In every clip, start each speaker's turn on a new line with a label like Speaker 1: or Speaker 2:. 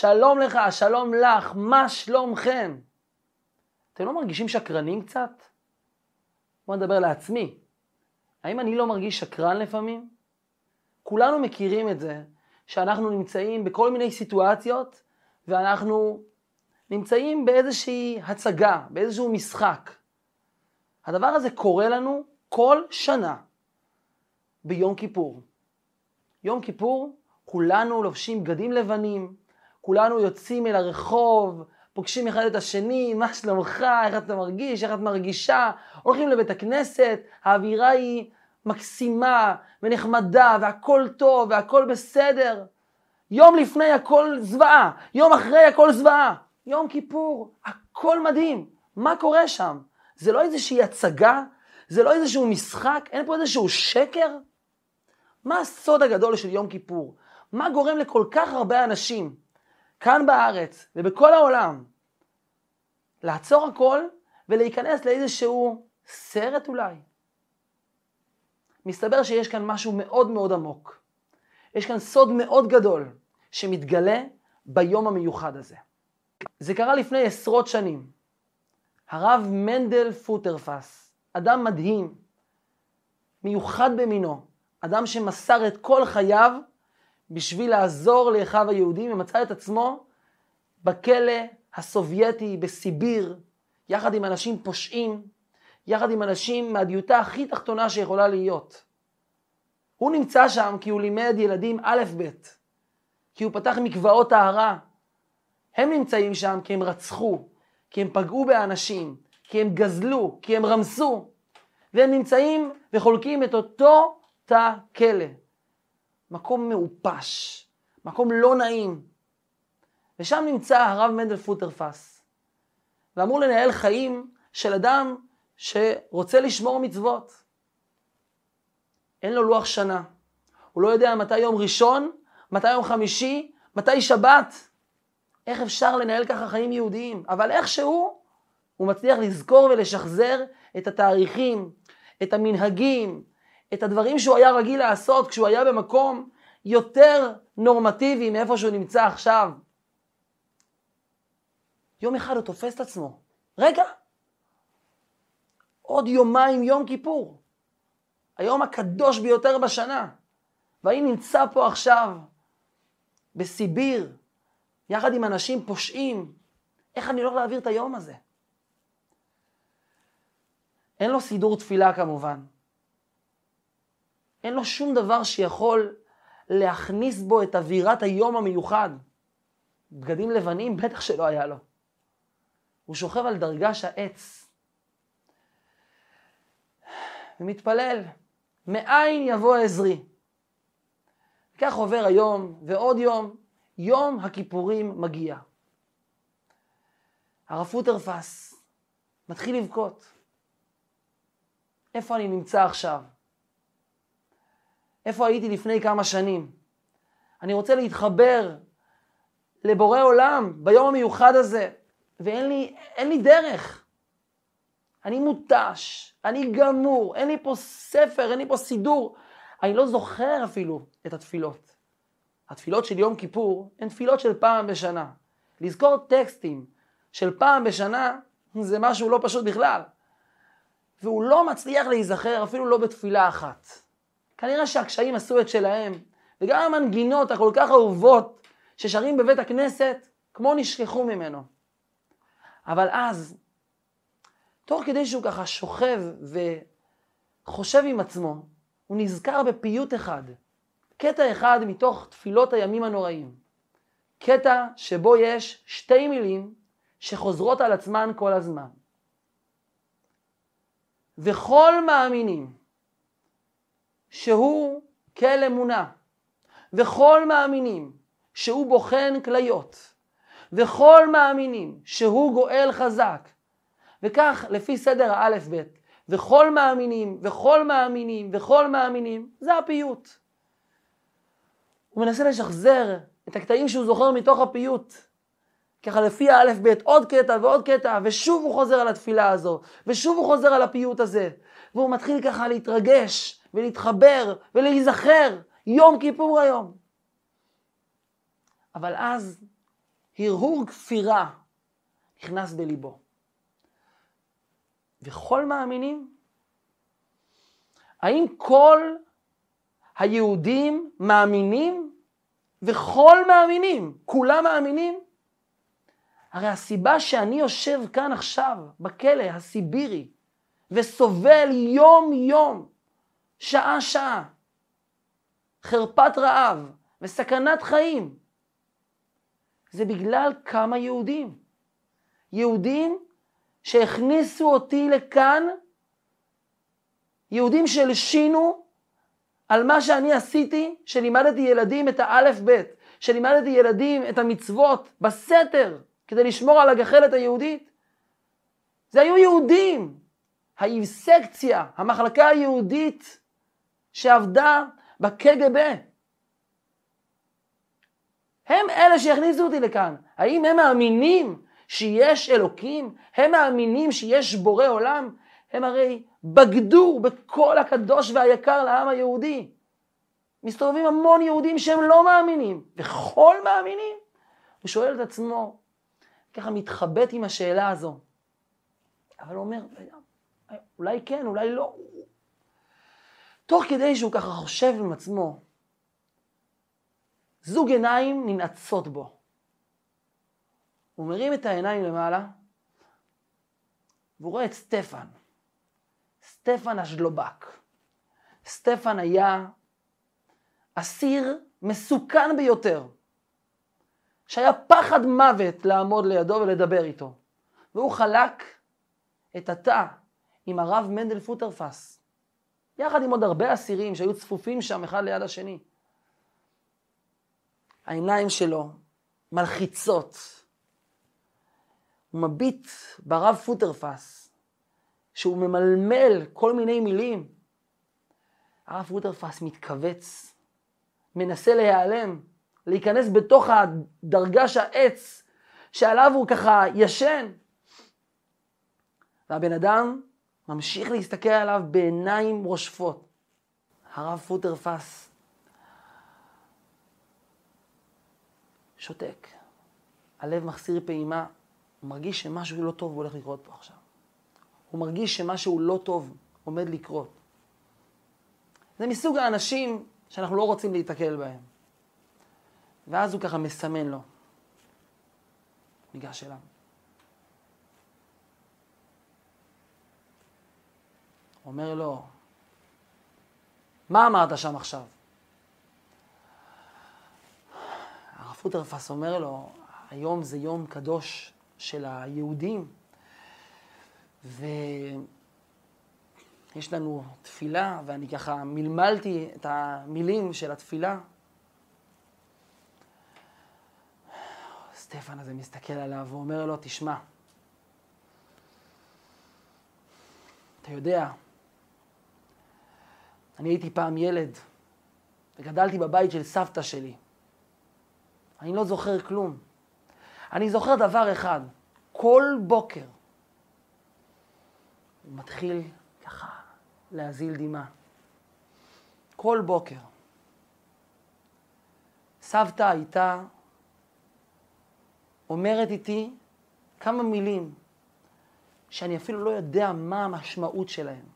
Speaker 1: שלום לך, שלום לך, מה שלומכם? אתם לא מרגישים שקרנים קצת? בואו נדבר לעצמי. האם אני לא מרגיש שקרן לפעמים? כולנו מכירים את זה, שאנחנו נמצאים בכל מיני סיטואציות, ואנחנו נמצאים באיזושהי הצגה, באיזשהו משחק. הדבר הזה קורה לנו כל שנה ביום כיפור. יום כיפור, כולנו לובשים בגדים לבנים, כולנו יוצאים אל הרחוב, פוגשים אחד את השני, מה שלומך, איך אתה מרגיש, איך את מרגישה, הולכים לבית הכנסת, האווירה היא מקסימה ונחמדה והכל טוב והכל בסדר. יום לפני הכל זוועה, יום אחרי הכל זוועה. יום כיפור, הכל מדהים. מה קורה שם? זה לא איזושהי הצגה? זה לא איזשהו משחק? אין פה איזשהו שקר? מה הסוד הגדול של יום כיפור? מה גורם לכל כך הרבה אנשים, כאן בארץ ובכל העולם, לעצור הכל ולהיכנס לאיזשהו סרט אולי? מסתבר שיש כאן משהו מאוד מאוד עמוק. יש כאן סוד מאוד גדול שמתגלה ביום המיוחד הזה. זה קרה לפני עשרות שנים. הרב מנדל פוטרפס, אדם מדהים, מיוחד במינו, אדם שמסר את כל חייו בשביל לעזור לאחיו היהודים, ומצא את עצמו בכלא הסובייטי בסיביר, יחד עם אנשים פושעים, יחד עם אנשים מהדיוטה הכי תחתונה שיכולה להיות. הוא נמצא שם כי הוא לימד ילדים א'-ב', כי הוא פתח מקוואות טהרה. הם נמצאים שם כי הם רצחו, כי הם פגעו באנשים, כי הם גזלו, כי הם רמסו, והם נמצאים וחולקים את אותו תא כלא. מקום מעופש, מקום לא נעים. ושם נמצא הרב מנדל פוטרפס, ואמור לנהל חיים של אדם שרוצה לשמור מצוות. אין לו לוח שנה. הוא לא יודע מתי יום ראשון, מתי יום חמישי, מתי שבת. איך אפשר לנהל ככה חיים יהודיים? אבל איכשהו הוא מצליח לזכור ולשחזר את התאריכים, את המנהגים, את הדברים שהוא היה רגיל לעשות כשהוא היה במקום יותר נורמטיבי מאיפה שהוא נמצא עכשיו. יום אחד הוא תופס את עצמו. רגע, עוד יומיים יום כיפור. היום הקדוש ביותר בשנה. ואני נמצא פה עכשיו בסיביר, יחד עם אנשים פושעים. איך אני הולך להעביר את היום הזה? אין לו סידור תפילה כמובן. אין לו שום דבר שיכול להכניס בו את אווירת היום המיוחד. בגדים לבנים בטח שלא היה לו. הוא שוכב על דרגש העץ ומתפלל, מאין יבוא עזרי? כך עובר היום ועוד יום, יום הכיפורים מגיע. הרב פוטרפס מתחיל לבכות. איפה אני נמצא עכשיו? איפה הייתי לפני כמה שנים? אני רוצה להתחבר לבורא עולם ביום המיוחד הזה, ואין לי, לי דרך. אני מותש, אני גמור, אין לי פה ספר, אין לי פה סידור. אני לא זוכר אפילו את התפילות. התפילות של יום כיפור הן תפילות של פעם בשנה. לזכור טקסטים של פעם בשנה זה משהו לא פשוט בכלל. והוא לא מצליח להיזכר אפילו לא בתפילה אחת. כנראה שהקשיים עשו את שלהם, וגם המנגינות הכל כך אהובות ששרים בבית הכנסת, כמו נשכחו ממנו. אבל אז, תוך כדי שהוא ככה שוכב וחושב עם עצמו, הוא נזכר בפיוט אחד, קטע אחד מתוך תפילות הימים הנוראים. קטע שבו יש שתי מילים שחוזרות על עצמן כל הזמן. וכל מאמינים שהוא כל אמונה, וכל מאמינים שהוא בוחן כליות, וכל מאמינים שהוא גואל חזק. וכך לפי סדר האלף-בית, וכל מאמינים, וכל מאמינים, וכל מאמינים, זה הפיוט. הוא מנסה לשחזר את הקטעים שהוא זוכר מתוך הפיוט. ככה לפי האלף-בית, עוד קטע ועוד קטע, ושוב הוא חוזר על התפילה הזו, ושוב הוא חוזר על הפיוט הזה, והוא מתחיל ככה להתרגש, ולהתחבר, ולהיזכר, יום כיפור היום. אבל אז הרהור כפירה נכנס בליבו. וכל מאמינים? האם כל היהודים מאמינים? וכל מאמינים, כולם מאמינים? הרי הסיבה שאני יושב כאן עכשיו, בכלא הסיבירי, וסובל יום-יום, שעה-שעה, חרפת רעב וסכנת חיים, זה בגלל כמה יהודים. יהודים שהכניסו אותי לכאן, יהודים שהלשינו על מה שאני עשיתי, שלימדתי ילדים את האלף-בית, שלימדתי ילדים את המצוות בסתר, כדי לשמור על הגחלת היהודית. זה היו יהודים. האינסקציה, המחלקה היהודית שעבדה בקג"ב. הם אלה שהכניסו אותי לכאן. האם הם מאמינים שיש אלוקים? הם מאמינים שיש בורא עולם? הם הרי בגדו בכל הקדוש והיקר לעם היהודי. מסתובבים המון יהודים שהם לא מאמינים, וכל מאמינים. הוא שואל את עצמו, ככה מתחבט עם השאלה הזו. אבל הוא אומר, אולי כן, אולי לא. תוך כדי שהוא ככה חושב עם עצמו, זוג עיניים ננעצות בו. הוא מרים את העיניים למעלה, והוא רואה את סטפן. סטפן השלובק. סטפן היה אסיר מסוכן ביותר, שהיה פחד מוות לעמוד לידו ולדבר איתו. והוא חלק את התא עם הרב מנדל פוטרפס, יחד עם עוד הרבה אסירים שהיו צפופים שם אחד ליד השני. העיניים שלו מלחיצות. הוא מביט ברב פוטרפס, שהוא ממלמל כל מיני מילים. הרב פוטרפס מתכווץ, מנסה להיעלם, להיכנס בתוך הדרגש העץ שעליו הוא ככה ישן. והבן אדם ממשיך להסתכל עליו בעיניים רושפות. הרב פוטרפס שותק. הלב מחסיר פעימה, הוא מרגיש שמשהו לא טוב הולך לקרות פה עכשיו. הוא מרגיש שמשהו לא טוב עומד לקרות. זה מסוג האנשים שאנחנו לא רוצים להיתקל בהם. ואז הוא ככה מסמן לו. ניגש אליו. אומר לו, מה אמרת שם עכשיו? הרב פוטרפס אומר לו, היום זה יום קדוש של היהודים, ויש לנו תפילה, ואני ככה מלמלתי את המילים של התפילה. סטפן הזה מסתכל עליו ואומר לו, תשמע, אתה יודע, אני הייתי פעם ילד, וגדלתי בבית של סבתא שלי. אני לא זוכר כלום. אני זוכר דבר אחד, כל בוקר הוא מתחיל ככה להזיל דמעה. כל בוקר. סבתא הייתה אומרת איתי כמה מילים שאני אפילו לא יודע מה המשמעות שלהן.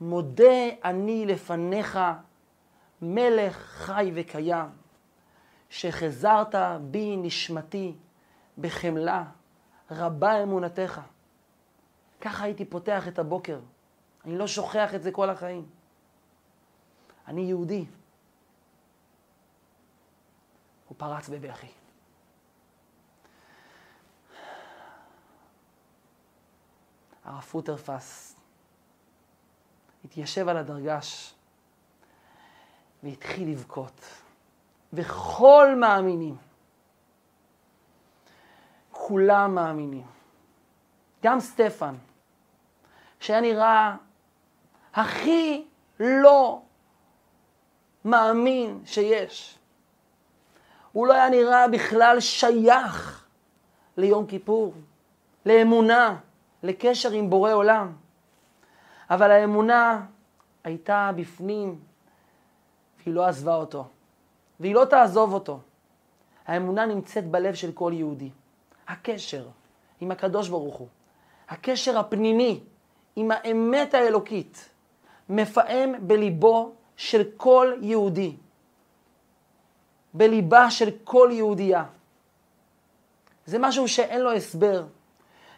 Speaker 1: מודה אני לפניך, מלך חי וקיים, שחזרת בי נשמתי בחמלה, רבה אמונתך. ככה הייתי פותח את הבוקר. אני לא שוכח את זה כל החיים. אני יהודי. הוא פרץ בבכי. הרב פוטרפס התיישב על הדרגש והתחיל לבכות. וכל מאמינים, כולם מאמינים. גם סטפן, שהיה נראה הכי לא מאמין שיש. הוא לא היה נראה בכלל שייך ליום כיפור, לאמונה, לקשר עם בורא עולם. אבל האמונה הייתה בפנים, והיא לא עזבה אותו, והיא לא תעזוב אותו. האמונה נמצאת בלב של כל יהודי. הקשר עם הקדוש ברוך הוא, הקשר הפנימי עם האמת האלוקית, מפעם בליבו של כל יהודי, בליבה של כל יהודייה. זה משהו שאין לו הסבר,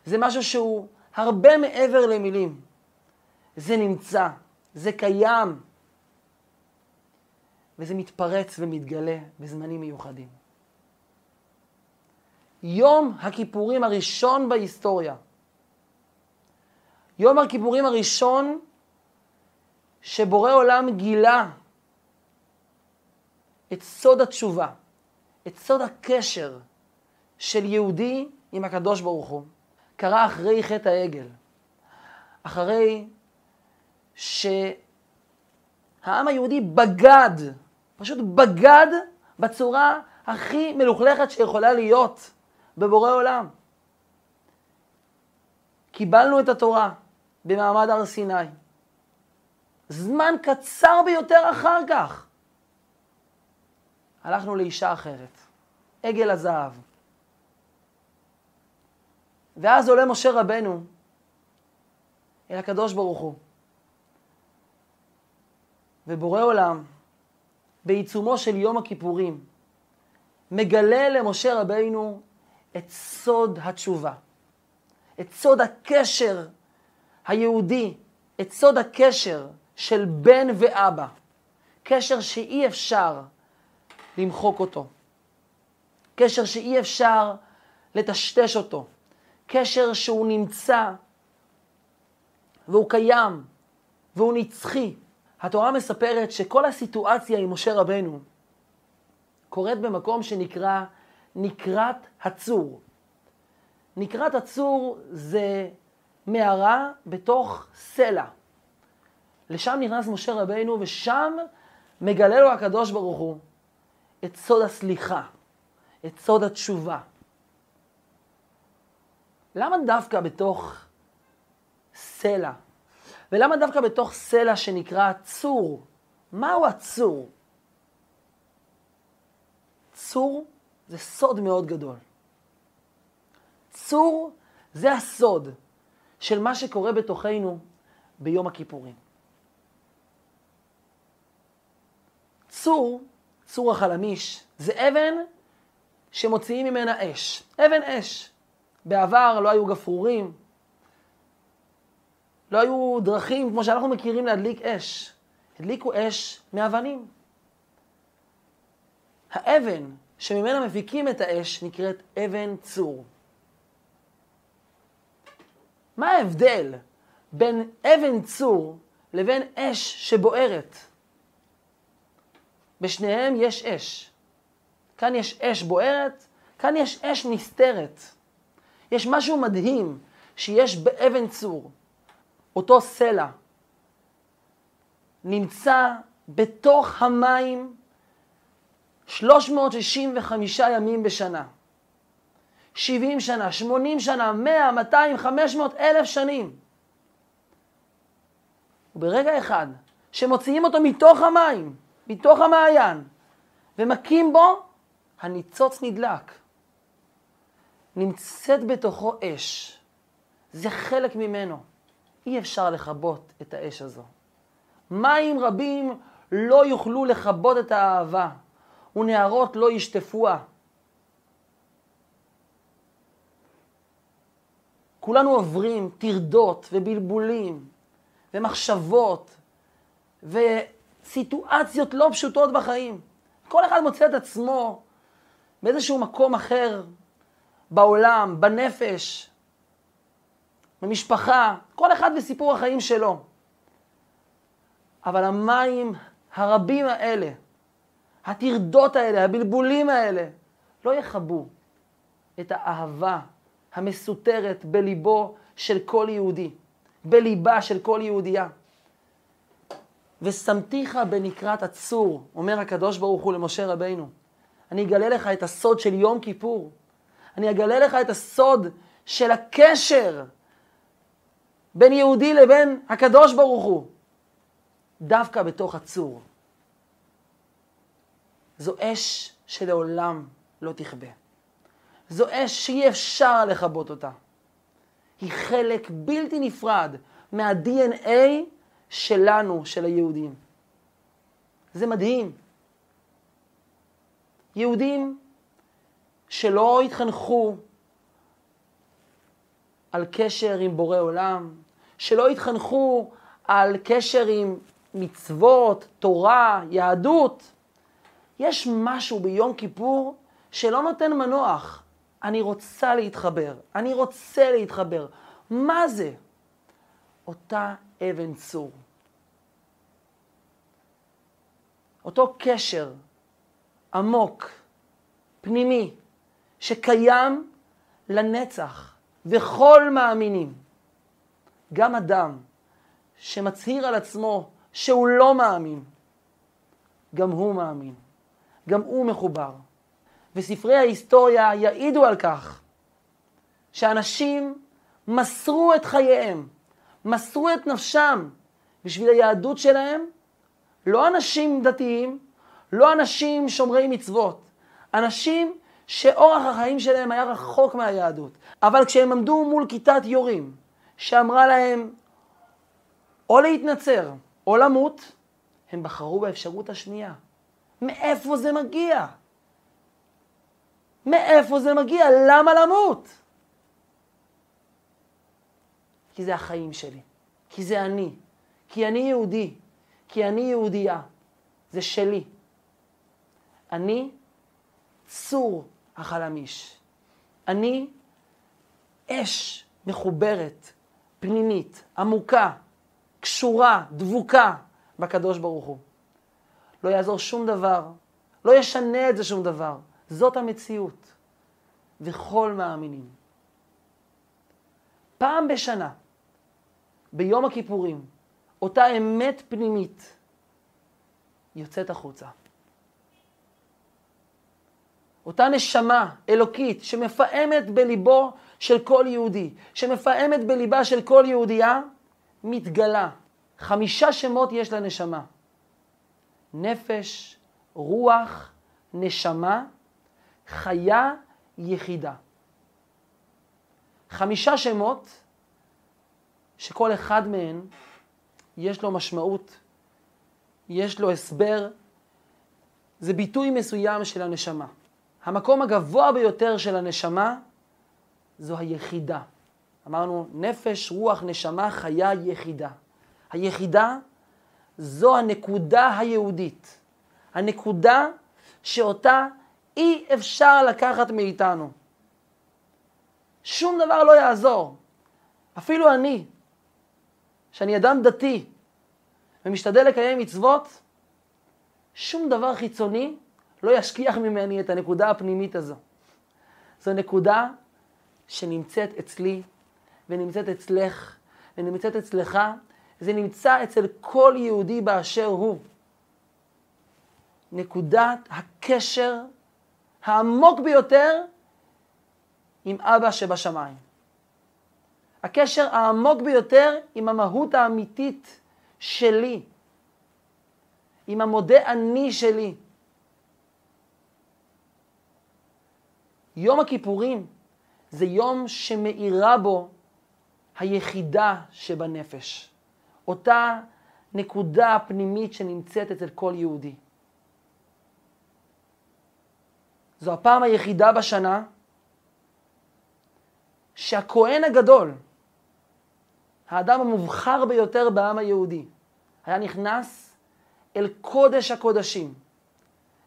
Speaker 1: זה משהו שהוא הרבה מעבר למילים. זה נמצא, זה קיים, וזה מתפרץ ומתגלה בזמנים מיוחדים. יום הכיפורים הראשון בהיסטוריה. יום הכיפורים הראשון שבורא עולם גילה את סוד התשובה, את סוד הקשר של יהודי עם הקדוש ברוך הוא, קרה אחרי חטא העגל. אחרי שהעם היהודי בגד, פשוט בגד בצורה הכי מלוכלכת שיכולה להיות בבורא עולם. קיבלנו את התורה במעמד הר סיני. זמן קצר ביותר אחר כך הלכנו לאישה אחרת, עגל הזהב. ואז עולה משה רבנו אל הקדוש ברוך הוא. ובורא עולם, בעיצומו של יום הכיפורים, מגלה למשה רבינו את סוד התשובה, את סוד הקשר היהודי, את סוד הקשר של בן ואבא, קשר שאי אפשר למחוק אותו, קשר שאי אפשר לטשטש אותו, קשר שהוא נמצא והוא קיים והוא נצחי. התורה מספרת שכל הסיטואציה עם משה רבנו קורית במקום שנקרא נקרת הצור. נקרת הצור זה מערה בתוך סלע. לשם נכנס משה רבינו ושם מגלה לו הקדוש ברוך הוא את סוד הסליחה, את סוד התשובה. למה דווקא בתוך סלע? ולמה דווקא בתוך סלע שנקרא צור? מהו הצור? צור זה סוד מאוד גדול. צור זה הסוד של מה שקורה בתוכנו ביום הכיפורים. צור, צור החלמיש, זה אבן שמוציאים ממנה אש. אבן אש. בעבר לא היו גפרורים, לא היו דרכים כמו שאנחנו מכירים להדליק אש. הדליקו אש מאבנים. האבן שממנה מפיקים את האש נקראת אבן צור. מה ההבדל בין אבן צור לבין אש שבוערת? בשניהם יש אש. כאן יש אש בוערת, כאן יש אש נסתרת. יש משהו מדהים שיש באבן צור. אותו סלע נמצא בתוך המים 365 ימים בשנה. 70 שנה, 80 שנה, 100, 200, 500, אלף שנים. וברגע אחד, שמוציאים אותו מתוך המים, מתוך המעיין, ומכים בו, הניצוץ נדלק. נמצאת בתוכו אש. זה חלק ממנו. אי אפשר לכבות את האש הזו. מים רבים לא יוכלו לכבות את האהבה, ונערות לא ישטפוה. כולנו עוברים טרדות ובלבולים ומחשבות וסיטואציות לא פשוטות בחיים. כל אחד מוצא את עצמו באיזשהו מקום אחר בעולם, בנפש, במשפחה, כל אחד בסיפור החיים שלו. אבל המים הרבים האלה, הטרדות האלה, הבלבולים האלה, לא יכבו את האהבה המסותרת בליבו של כל יהודי, בליבה של כל יהודייה. ושמתיך בנקרת הצור, אומר הקדוש ברוך הוא למשה רבינו. אני אגלה לך את הסוד של יום כיפור. אני אגלה לך את הסוד של הקשר בין יהודי לבין הקדוש ברוך הוא, דווקא בתוך הצור. זו אש שלעולם לא תכבה. זו אש שאי אפשר לכבות אותה. היא חלק בלתי נפרד מה-DNA שלנו, של היהודים. זה מדהים. יהודים שלא התחנכו על קשר עם בורא עולם, שלא התחנכו על קשר עם מצוות, תורה, יהדות, יש משהו ביום כיפור שלא נותן מנוח. אני רוצה להתחבר, אני רוצה להתחבר. מה זה? אותה אבן צור. אותו קשר עמוק, פנימי, שקיים לנצח, וכל מאמינים. גם אדם שמצהיר על עצמו שהוא לא מאמין, גם הוא מאמין, גם הוא מחובר. וספרי ההיסטוריה יעידו על כך שאנשים מסרו את חייהם, מסרו את נפשם בשביל היהדות שלהם, לא אנשים דתיים, לא אנשים שומרי מצוות, אנשים שאורח החיים שלהם היה רחוק מהיהדות. אבל כשהם עמדו מול כיתת יורים, שאמרה להם או להתנצר או למות, הם בחרו באפשרות השנייה. מאיפה זה מגיע? מאיפה זה מגיע? למה למות? כי זה החיים שלי, כי זה אני, כי אני יהודי, כי אני יהודייה, זה שלי. אני צור החלמיש. אני אש מחוברת, פנימית, עמוקה, קשורה, דבוקה בקדוש ברוך הוא. לא יעזור שום דבר, לא ישנה את זה שום דבר. זאת המציאות. וכל מאמינים. פעם בשנה, ביום הכיפורים, אותה אמת פנימית יוצאת החוצה. אותה נשמה אלוקית שמפעמת בליבו של כל יהודי, שמפעמת בליבה של כל יהודייה, מתגלה. חמישה שמות יש לנשמה. נפש, רוח, נשמה, חיה, יחידה. חמישה שמות שכל אחד מהם יש לו משמעות, יש לו הסבר, זה ביטוי מסוים של הנשמה. המקום הגבוה ביותר של הנשמה זו היחידה. אמרנו, נפש, רוח, נשמה, חיה, יחידה. היחידה זו הנקודה היהודית. הנקודה שאותה אי אפשר לקחת מאיתנו. שום דבר לא יעזור. אפילו אני, שאני אדם דתי ומשתדל לקיים מצוות, שום דבר חיצוני לא ישכיח ממני את הנקודה הפנימית הזו. זו נקודה שנמצאת אצלי, ונמצאת אצלך, ונמצאת אצלך, זה נמצא אצל כל יהודי באשר הוא. נקודת הקשר העמוק ביותר עם אבא שבשמיים. הקשר העמוק ביותר עם המהות האמיתית שלי, עם המודה אני שלי. יום הכיפורים זה יום שמאירה בו היחידה שבנפש. אותה נקודה פנימית שנמצאת אצל כל יהודי. זו הפעם היחידה בשנה שהכהן הגדול, האדם המובחר ביותר בעם היהודי, היה נכנס אל קודש הקודשים,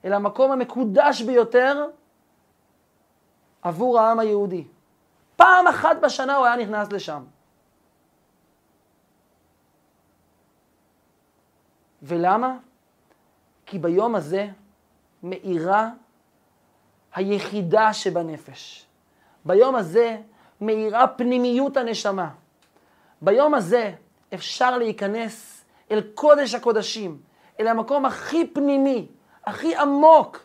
Speaker 1: אל המקום המקודש ביותר עבור העם היהודי. פעם אחת בשנה הוא היה נכנס לשם. ולמה? כי ביום הזה מאירה היחידה שבנפש. ביום הזה מאירה פנימיות הנשמה. ביום הזה אפשר להיכנס אל קודש הקודשים, אל המקום הכי פנימי, הכי עמוק,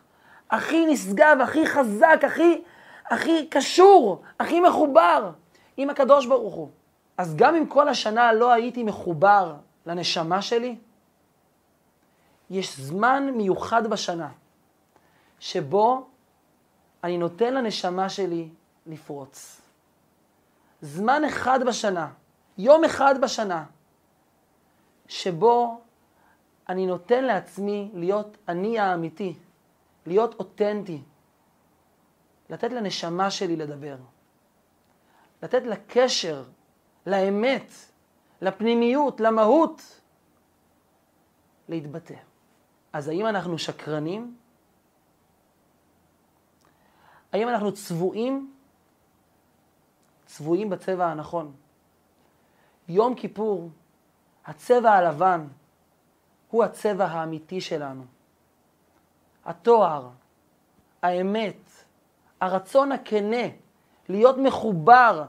Speaker 1: הכי נשגב, הכי חזק, הכי, הכי קשור, הכי מחובר עם הקדוש ברוך הוא. אז גם אם כל השנה לא הייתי מחובר לנשמה שלי, יש זמן מיוחד בשנה שבו אני נותן לנשמה שלי לפרוץ. זמן אחד בשנה, יום אחד בשנה, שבו אני נותן לעצמי להיות אני האמיתי, להיות אותנטי, לתת לנשמה שלי לדבר, לתת לקשר, לאמת, לפנימיות, למהות, להתבטא. אז האם אנחנו שקרנים? האם אנחנו צבועים? צבועים בצבע הנכון. יום כיפור, הצבע הלבן, הוא הצבע האמיתי שלנו. התואר, האמת, הרצון הכנה להיות מחובר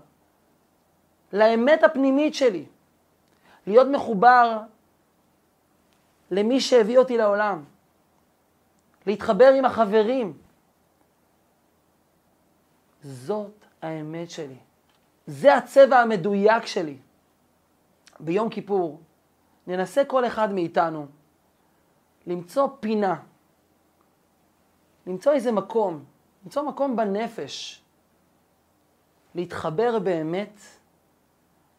Speaker 1: לאמת הפנימית שלי, להיות מחובר למי שהביא אותי לעולם, להתחבר עם החברים. זאת האמת שלי. זה הצבע המדויק שלי. ביום כיפור ננסה כל אחד מאיתנו למצוא פינה, למצוא איזה מקום, למצוא מקום בנפש, להתחבר באמת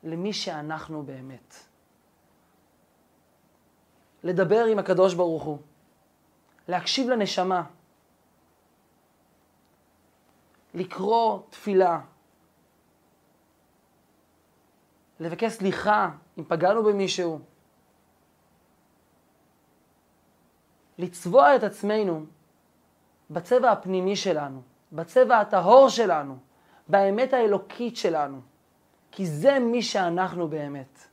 Speaker 1: למי שאנחנו באמת. לדבר עם הקדוש ברוך הוא, להקשיב לנשמה, לקרוא תפילה, לבקש סליחה אם פגענו במישהו, לצבוע את עצמנו בצבע הפנימי שלנו, בצבע הטהור שלנו, באמת האלוקית שלנו, כי זה מי שאנחנו באמת.